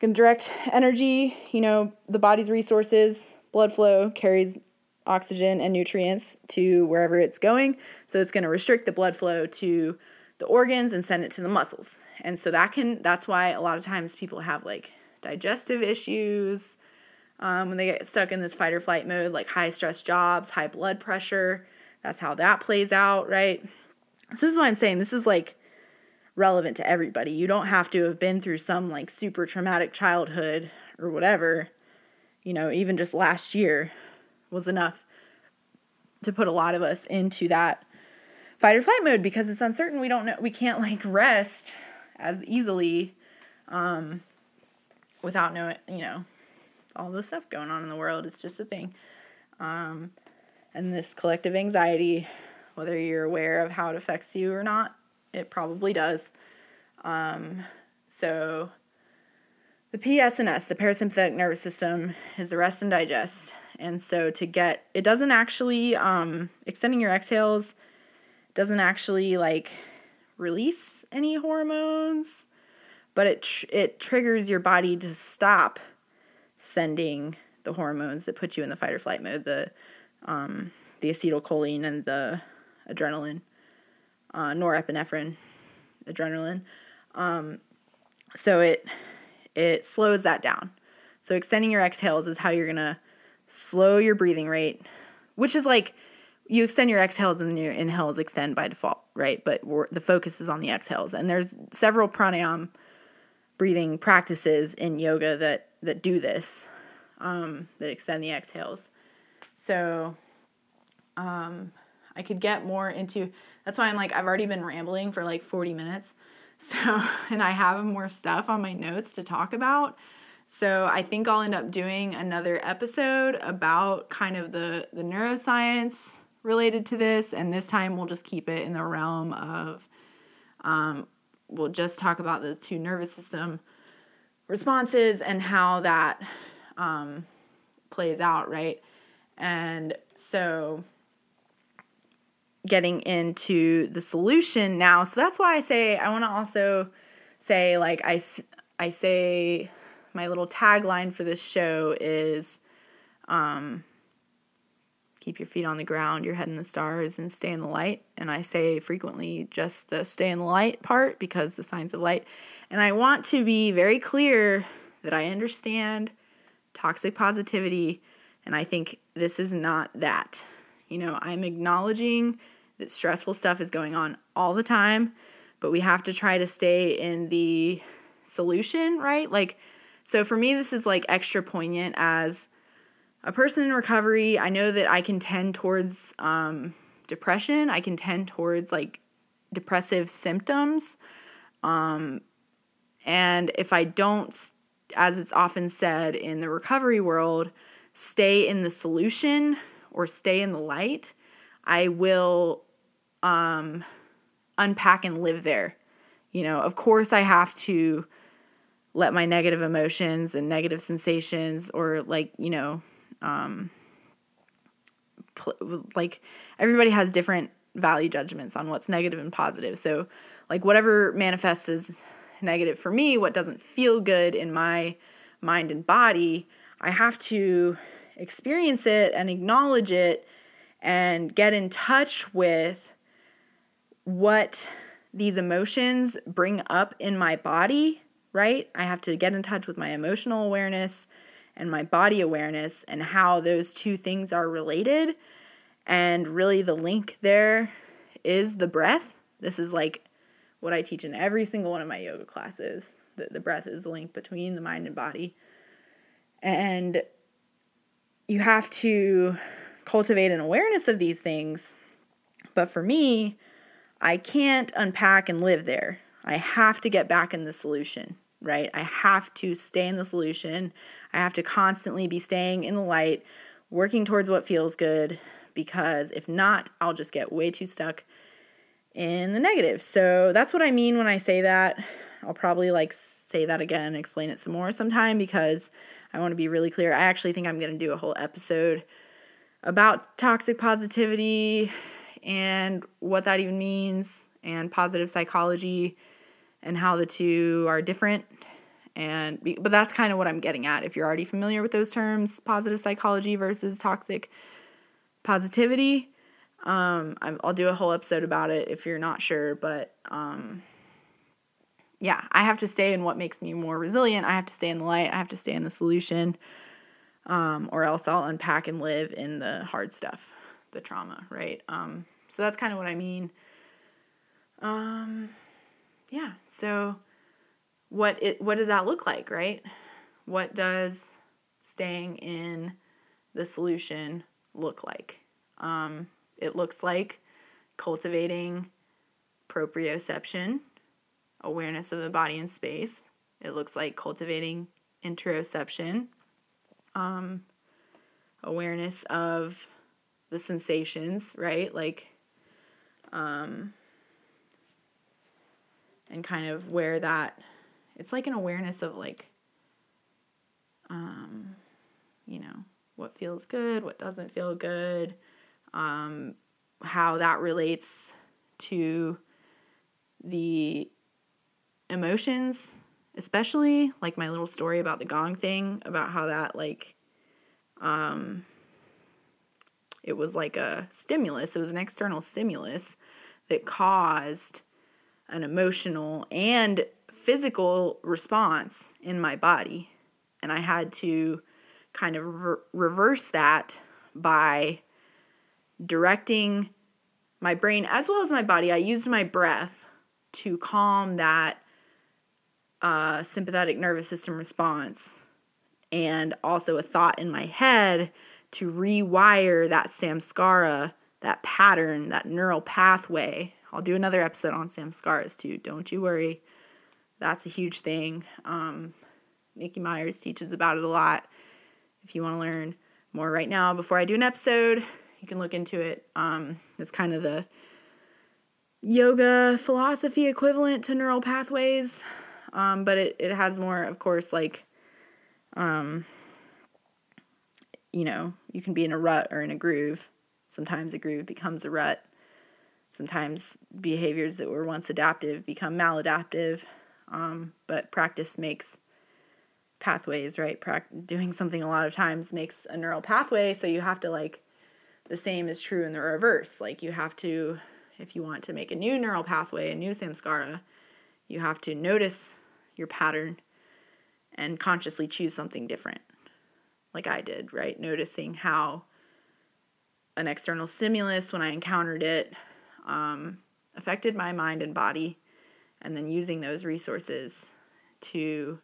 can direct energy, you know, the body's resources, blood flow carries oxygen and nutrients to wherever it's going. So it's going to restrict the blood flow to the organs and send it to the muscles. And so that can that's why a lot of times people have like digestive issues um, when they get stuck in this fight or flight mode, like high stress jobs, high blood pressure. That's how that plays out, right? So this is why I'm saying this is like relevant to everybody. You don't have to have been through some like super traumatic childhood or whatever. You know, even just last year was enough to put a lot of us into that fight or flight mode because it's uncertain. We don't know, we can't like rest as easily um, without knowing, you know, all the stuff going on in the world. It's just a thing. Um, and this collective anxiety, whether you're aware of how it affects you or not, it probably does. Um, so the PSNS, the parasympathetic nervous system, is the rest and digest. And so to get, it doesn't actually, um, extending your exhales doesn't actually like release any hormones, but it tr- it triggers your body to stop sending the hormones that put you in the fight or flight mode, the um, the acetylcholine and the adrenaline, uh, norepinephrine, adrenaline. Um, so it it slows that down. So extending your exhales is how you're gonna slow your breathing rate, which is like you extend your exhales and your inhales extend by default, right? But the focus is on the exhales. And there's several pranayam breathing practices in yoga that that do this, um, that extend the exhales. So um, I could get more into. That's why I'm like I've already been rambling for like 40 minutes. So and I have more stuff on my notes to talk about. So I think I'll end up doing another episode about kind of the the neuroscience related to this, and this time we'll just keep it in the realm of, um, we'll just talk about the two nervous system responses and how that um, plays out, right? And so getting into the solution now. So that's why I say I want to also say like I I say my little tagline for this show is um keep your feet on the ground, your head in the stars, and stay in the light. And I say frequently just the stay in the light part because the signs of light. And I want to be very clear that I understand toxic positivity, and I think this is not that. You know, I'm acknowledging that stressful stuff is going on all the time, but we have to try to stay in the solution, right? Like, so for me, this is like extra poignant as a person in recovery, I know that I can tend towards um, depression. I can tend towards like depressive symptoms. Um, and if I don't, as it's often said in the recovery world, stay in the solution or stay in the light, I will um, unpack and live there. You know, of course, I have to let my negative emotions and negative sensations, or like, you know, um, pl- like everybody has different value judgments on what's negative and positive. So, like whatever manifests as negative for me, what doesn't feel good in my mind and body, I have to experience it and acknowledge it and get in touch with what these emotions bring up in my body, right? I have to get in touch with my emotional awareness and my body awareness and how those two things are related. And really, the link there is the breath. This is like what I teach in every single one of my yoga classes. that the breath is the link between the mind and body. And you have to cultivate an awareness of these things. But for me, I can't unpack and live there. I have to get back in the solution, right? I have to stay in the solution. I have to constantly be staying in the light, working towards what feels good, because if not, I'll just get way too stuck in the negative. So that's what I mean when I say that. I'll probably like say that again and explain it some more sometime because I want to be really clear. I actually think I'm going to do a whole episode about toxic positivity and what that even means and positive psychology and how the two are different and but that's kind of what I'm getting at if you're already familiar with those terms positive psychology versus toxic positivity um, I'll do a whole episode about it if you're not sure but um, yeah I have to stay in what makes me more resilient I have to stay in the light I have to stay in the solution um, or else I'll unpack and live in the hard stuff the trauma right um, so that's kind of what I mean um, yeah. So what it what does that look like, right? What does staying in the solution look like? Um, it looks like cultivating proprioception, awareness of the body and space. It looks like cultivating interoception, um, awareness of the sensations, right? Like, um, and kind of where that it's like an awareness of like um you know what feels good what doesn't feel good um how that relates to the emotions especially like my little story about the gong thing about how that like um it was like a stimulus it was an external stimulus that caused an emotional and physical response in my body. And I had to kind of re- reverse that by directing my brain as well as my body. I used my breath to calm that uh, sympathetic nervous system response and also a thought in my head to rewire that samskara, that pattern, that neural pathway I'll do another episode on samskaras too. Don't you worry. That's a huge thing. Um, Nikki Myers teaches about it a lot. If you want to learn more right now, before I do an episode, you can look into it. Um, it's kind of the yoga philosophy equivalent to neural pathways, um, but it, it has more, of course, like, um, you know, you can be in a rut or in a groove. Sometimes a groove becomes a rut. Sometimes behaviors that were once adaptive become maladaptive, um, but practice makes pathways, right? Pra- doing something a lot of times makes a neural pathway, so you have to like the same is true in the reverse. Like you have to, if you want to make a new neural pathway, a new samskara, you have to notice your pattern and consciously choose something different, like I did, right? Noticing how an external stimulus, when I encountered it, um, affected my mind and body, and then using those resources to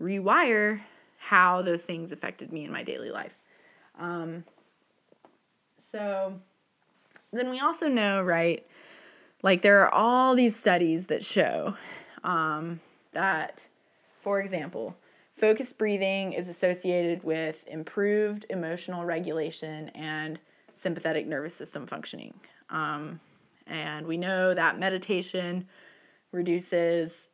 rewire how those things affected me in my daily life. Um, so then we also know, right? Like there are all these studies that show um, that, for example, focused breathing is associated with improved emotional regulation and sympathetic nervous system functioning. Um, and we know that meditation reduces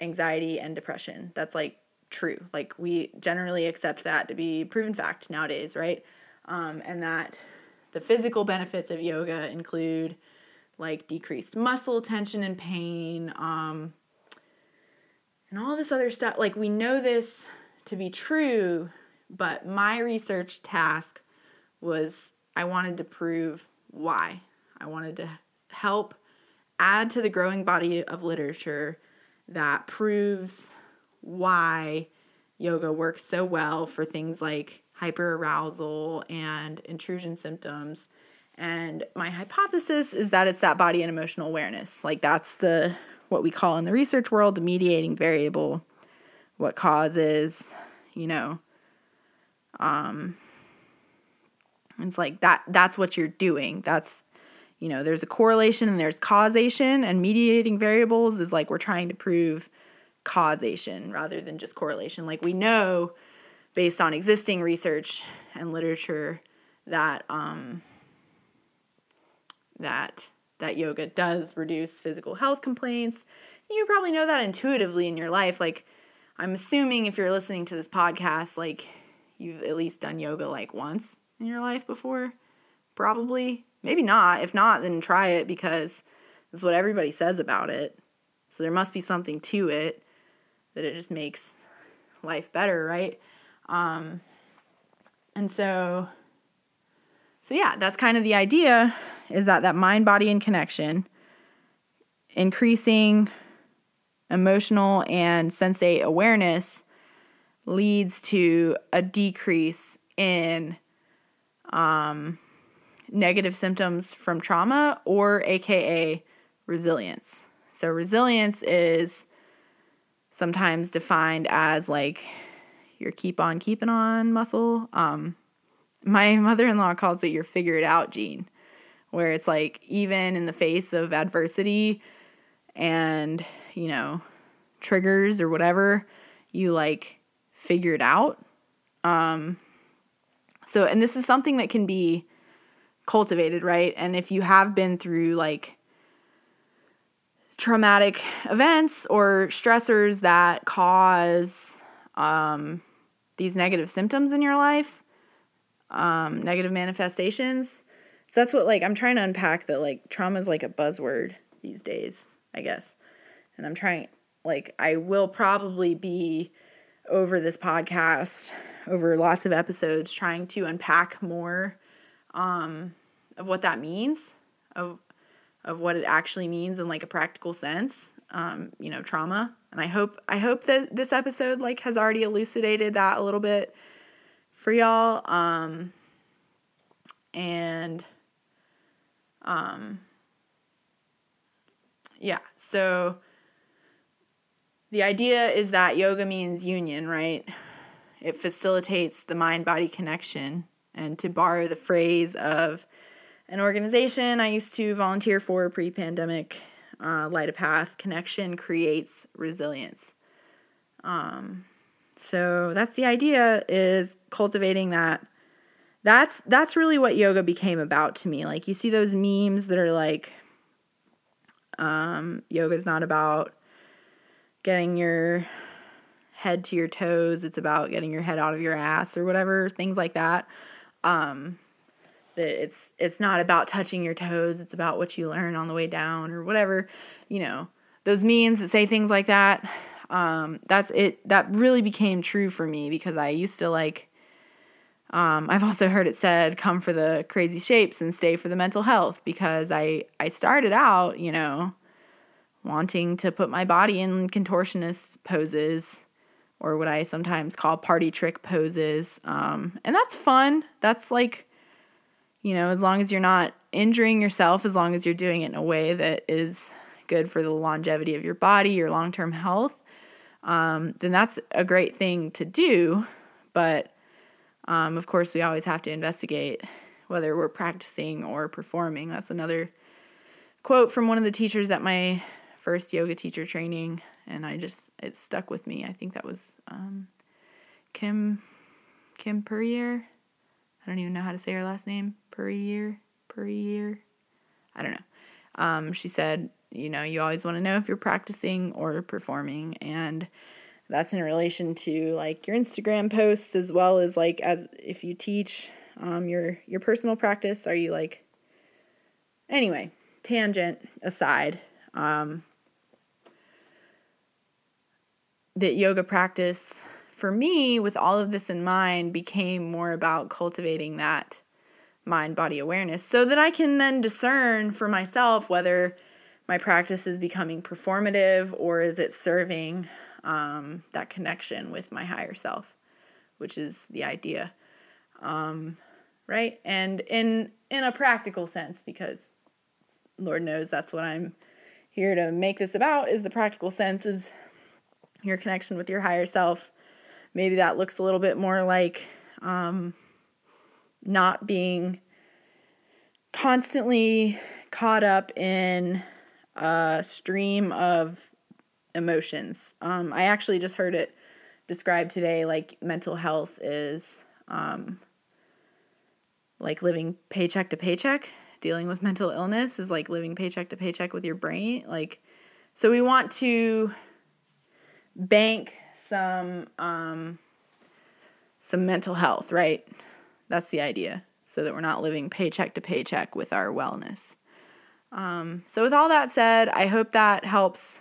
anxiety and depression. That's like true. Like we generally accept that to be proven fact nowadays, right? Um, and that the physical benefits of yoga include like decreased muscle tension and pain, um, and all this other stuff. Like we know this to be true, but my research task was I wanted to prove why. I wanted to help add to the growing body of literature that proves why yoga works so well for things like hyperarousal and intrusion symptoms. And my hypothesis is that it's that body and emotional awareness. Like that's the what we call in the research world the mediating variable, what causes, you know, um it's like that that's what you're doing. That's you know, there's a correlation and there's causation, and mediating variables is like we're trying to prove causation rather than just correlation. Like we know based on existing research and literature that um, that that yoga does reduce physical health complaints. You probably know that intuitively in your life. Like I'm assuming if you're listening to this podcast, like you've at least done yoga like once in your life before. Probably. Maybe not. If not, then try it because that's what everybody says about it. So there must be something to it that it just makes life better, right? Um, and so, so yeah, that's kind of the idea is that that mind, body, and connection, increasing emotional and sensate awareness leads to a decrease in um, negative symptoms from trauma or AKA resilience. So, resilience is sometimes defined as like your keep on keeping on muscle. Um, my mother in law calls it your figure it out gene, where it's like even in the face of adversity and, you know, triggers or whatever, you like figure it out. Um, so, and this is something that can be cultivated, right? And if you have been through like traumatic events or stressors that cause um, these negative symptoms in your life, um, negative manifestations. So that's what like I'm trying to unpack that like trauma is like a buzzword these days, I guess. And I'm trying like I will probably be over this podcast over lots of episodes trying to unpack more um, of what that means of of what it actually means in like a practical sense um, you know trauma and i hope i hope that this episode like has already elucidated that a little bit for y'all um, and um yeah so the idea is that yoga means union right it facilitates the mind body connection and to borrow the phrase of an organization I used to volunteer for pre pandemic, uh, Light a Path, connection creates resilience. Um, so that's the idea is cultivating that. That's that's really what yoga became about to me. Like you see those memes that are like um yoga's not about getting your head to your toes, it's about getting your head out of your ass or whatever, things like that. Um that it's it's not about touching your toes it's about what you learn on the way down or whatever you know those memes that say things like that um, that's it that really became true for me because i used to like um, i've also heard it said come for the crazy shapes and stay for the mental health because i i started out you know wanting to put my body in contortionist poses or what i sometimes call party trick poses um, and that's fun that's like you know, as long as you're not injuring yourself, as long as you're doing it in a way that is good for the longevity of your body, your long term health, um, then that's a great thing to do. But um, of course, we always have to investigate whether we're practicing or performing. That's another quote from one of the teachers at my first yoga teacher training, and I just it stuck with me. I think that was um, Kim Kim Puryear. I don't even know how to say her last name per year, per year. I don't know. Um, she said, you know, you always want to know if you're practicing or performing, and that's in relation to like your Instagram posts as well as like as if you teach um, your your personal practice. Are you like anyway? Tangent aside, um, that yoga practice for me, with all of this in mind, became more about cultivating that mind body awareness so that I can then discern for myself whether my practice is becoming performative or is it serving um, that connection with my higher self, which is the idea. Um, right? And in in a practical sense, because Lord knows that's what I'm here to make this about is the practical sense is your connection with your higher self. Maybe that looks a little bit more like um, not being constantly caught up in a stream of emotions. Um, I actually just heard it described today like mental health is um, like living paycheck to paycheck. Dealing with mental illness is like living paycheck to paycheck with your brain. Like, so we want to bank some um, some mental health, right? That's the idea, so that we're not living paycheck to paycheck with our wellness. Um, so with all that said, I hope that helps.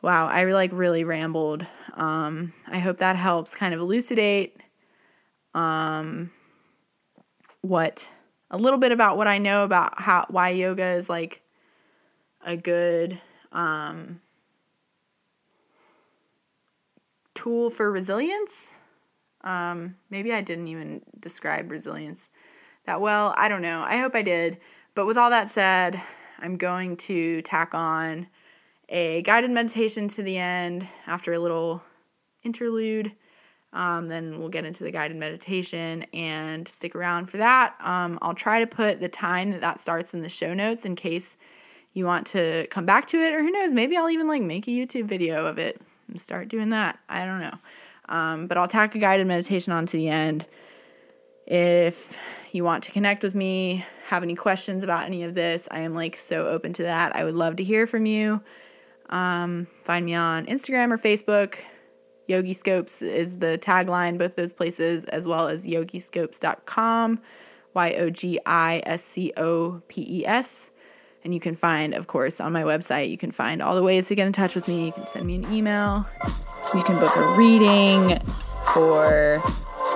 Wow, I like really rambled. Um, I hope that helps kind of elucidate um, what a little bit about what I know about how why yoga is like a good um, tool for resilience. Um, maybe I didn't even describe resilience that well. I don't know. I hope I did. But with all that said, I'm going to tack on a guided meditation to the end after a little interlude. Um, then we'll get into the guided meditation and stick around for that. Um, I'll try to put the time that that starts in the show notes in case you want to come back to it, or who knows, maybe I'll even like make a YouTube video of it and start doing that. I don't know. Um, but I'll tack a guided meditation on to the end. If you want to connect with me, have any questions about any of this, I am like so open to that. I would love to hear from you. Um, find me on Instagram or Facebook. Yogi Scopes is the tagline, both those places, as well as yogiscopes.com, Y O G I S C O P E S. And you can find, of course, on my website, you can find all the ways to get in touch with me. You can send me an email, you can book a reading, or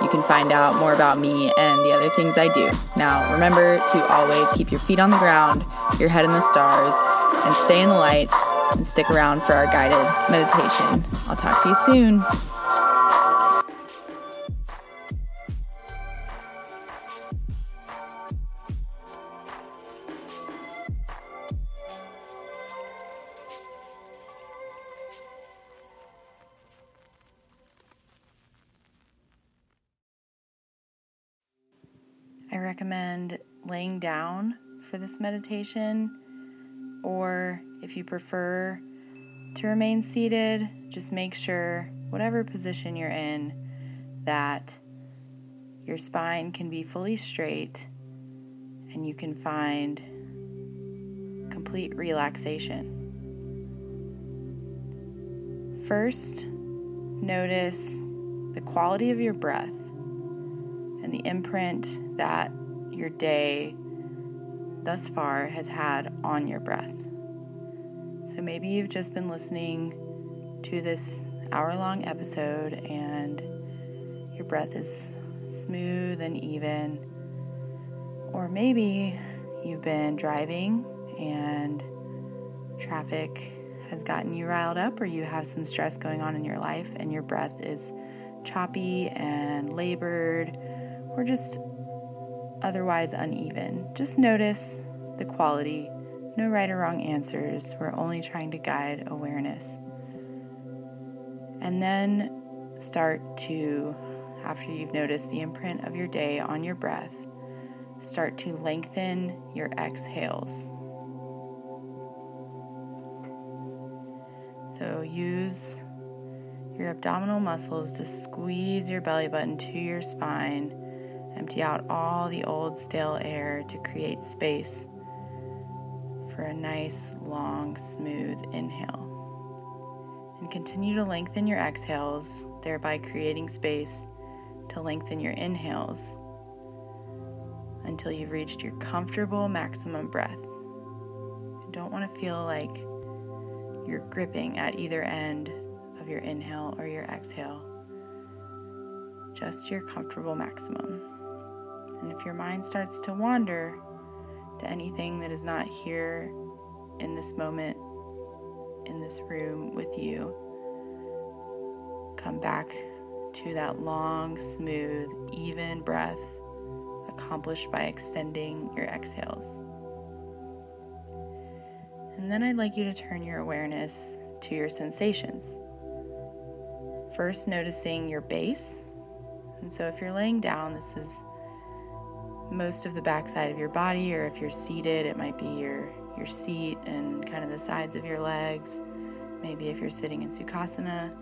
you can find out more about me and the other things I do. Now, remember to always keep your feet on the ground, your head in the stars, and stay in the light and stick around for our guided meditation. I'll talk to you soon. I recommend laying down for this meditation, or if you prefer to remain seated, just make sure, whatever position you're in, that your spine can be fully straight and you can find complete relaxation. First, notice the quality of your breath and the imprint that your day thus far has had on your breath. So maybe you've just been listening to this hour long episode and your breath is smooth and even. Or maybe you've been driving and traffic has gotten you riled up, or you have some stress going on in your life and your breath is choppy and labored, or just otherwise uneven. Just notice the quality. No right or wrong answers. We're only trying to guide awareness. And then start to, after you've noticed the imprint of your day on your breath, start to lengthen your exhales. So use your abdominal muscles to squeeze your belly button to your spine Empty out all the old stale air to create space for a nice, long, smooth inhale. And continue to lengthen your exhales, thereby creating space to lengthen your inhales until you've reached your comfortable maximum breath. You don't want to feel like you're gripping at either end of your inhale or your exhale, just your comfortable maximum. And if your mind starts to wander to anything that is not here in this moment, in this room with you, come back to that long, smooth, even breath accomplished by extending your exhales. And then I'd like you to turn your awareness to your sensations. First, noticing your base. And so if you're laying down, this is most of the backside of your body, or if you're seated, it might be your, your seat and kind of the sides of your legs. Maybe if you're sitting in Sukhasana.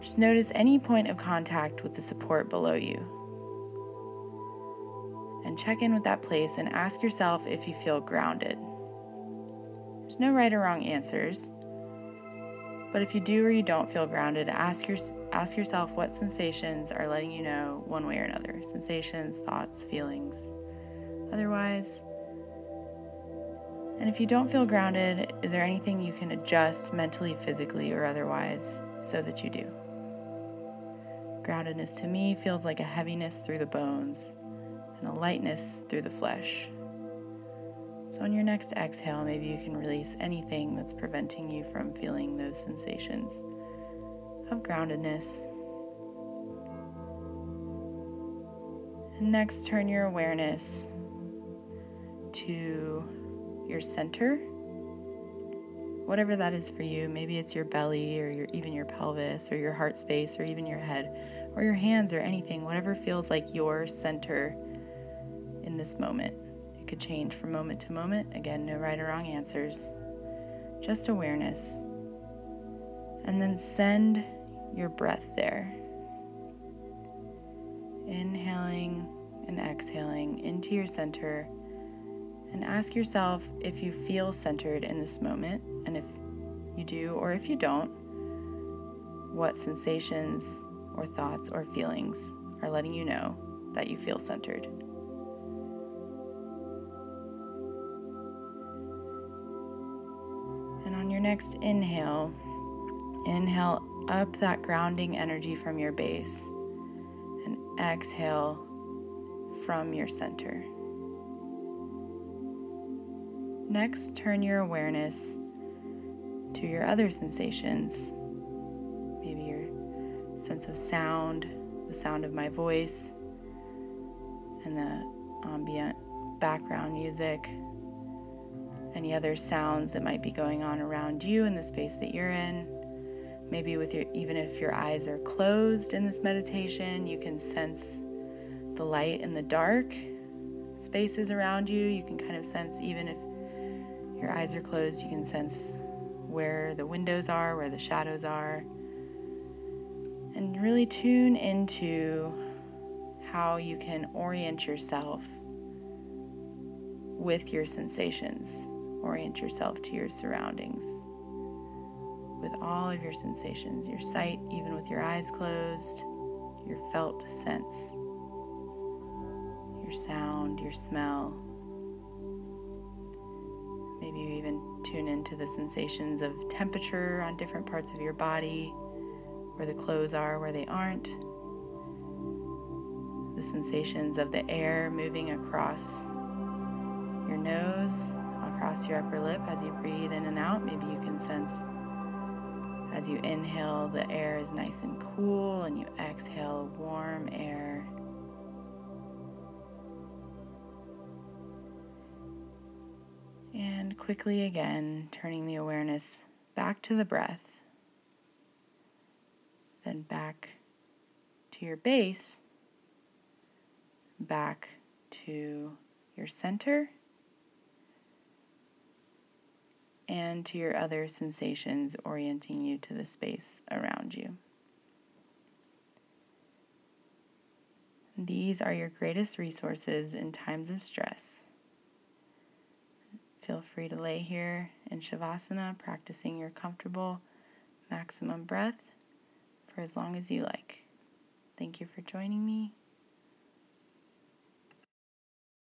Just notice any point of contact with the support below you. And check in with that place and ask yourself if you feel grounded. There's no right or wrong answers. But if you do or you don't feel grounded, ask, your, ask yourself what sensations are letting you know one way or another sensations, thoughts, feelings. Otherwise, and if you don't feel grounded, is there anything you can adjust mentally, physically, or otherwise so that you do? Groundedness to me feels like a heaviness through the bones and a lightness through the flesh. So, on your next exhale, maybe you can release anything that's preventing you from feeling those sensations of groundedness. And next, turn your awareness to your center, whatever that is for you. Maybe it's your belly or your, even your pelvis or your heart space or even your head or your hands or anything, whatever feels like your center in this moment. Could change from moment to moment. Again, no right or wrong answers, just awareness. And then send your breath there. Inhaling and exhaling into your center and ask yourself if you feel centered in this moment, and if you do or if you don't, what sensations or thoughts or feelings are letting you know that you feel centered. Next inhale, inhale up that grounding energy from your base and exhale from your center. Next, turn your awareness to your other sensations. Maybe your sense of sound, the sound of my voice, and the ambient background music. Any other sounds that might be going on around you in the space that you're in. Maybe with your even if your eyes are closed in this meditation, you can sense the light and the dark spaces around you. You can kind of sense even if your eyes are closed, you can sense where the windows are, where the shadows are, and really tune into how you can orient yourself with your sensations, orient yourself to your surroundings with all of your sensations your sight, even with your eyes closed, your felt sense, your sound, your smell. Maybe you even tune into the sensations of temperature on different parts of your body, where the clothes are, where they aren't. The sensations of the air moving across your nose, across your upper lip as you breathe in and out. Maybe you can sense as you inhale, the air is nice and cool, and you exhale warm air. And quickly again, turning the awareness back to the breath, then back to your base, back to your center, and to your other sensations, orienting you to the space around you. These are your greatest resources in times of stress. Feel free to lay here in Shavasana, practicing your comfortable maximum breath for as long as you like. Thank you for joining me.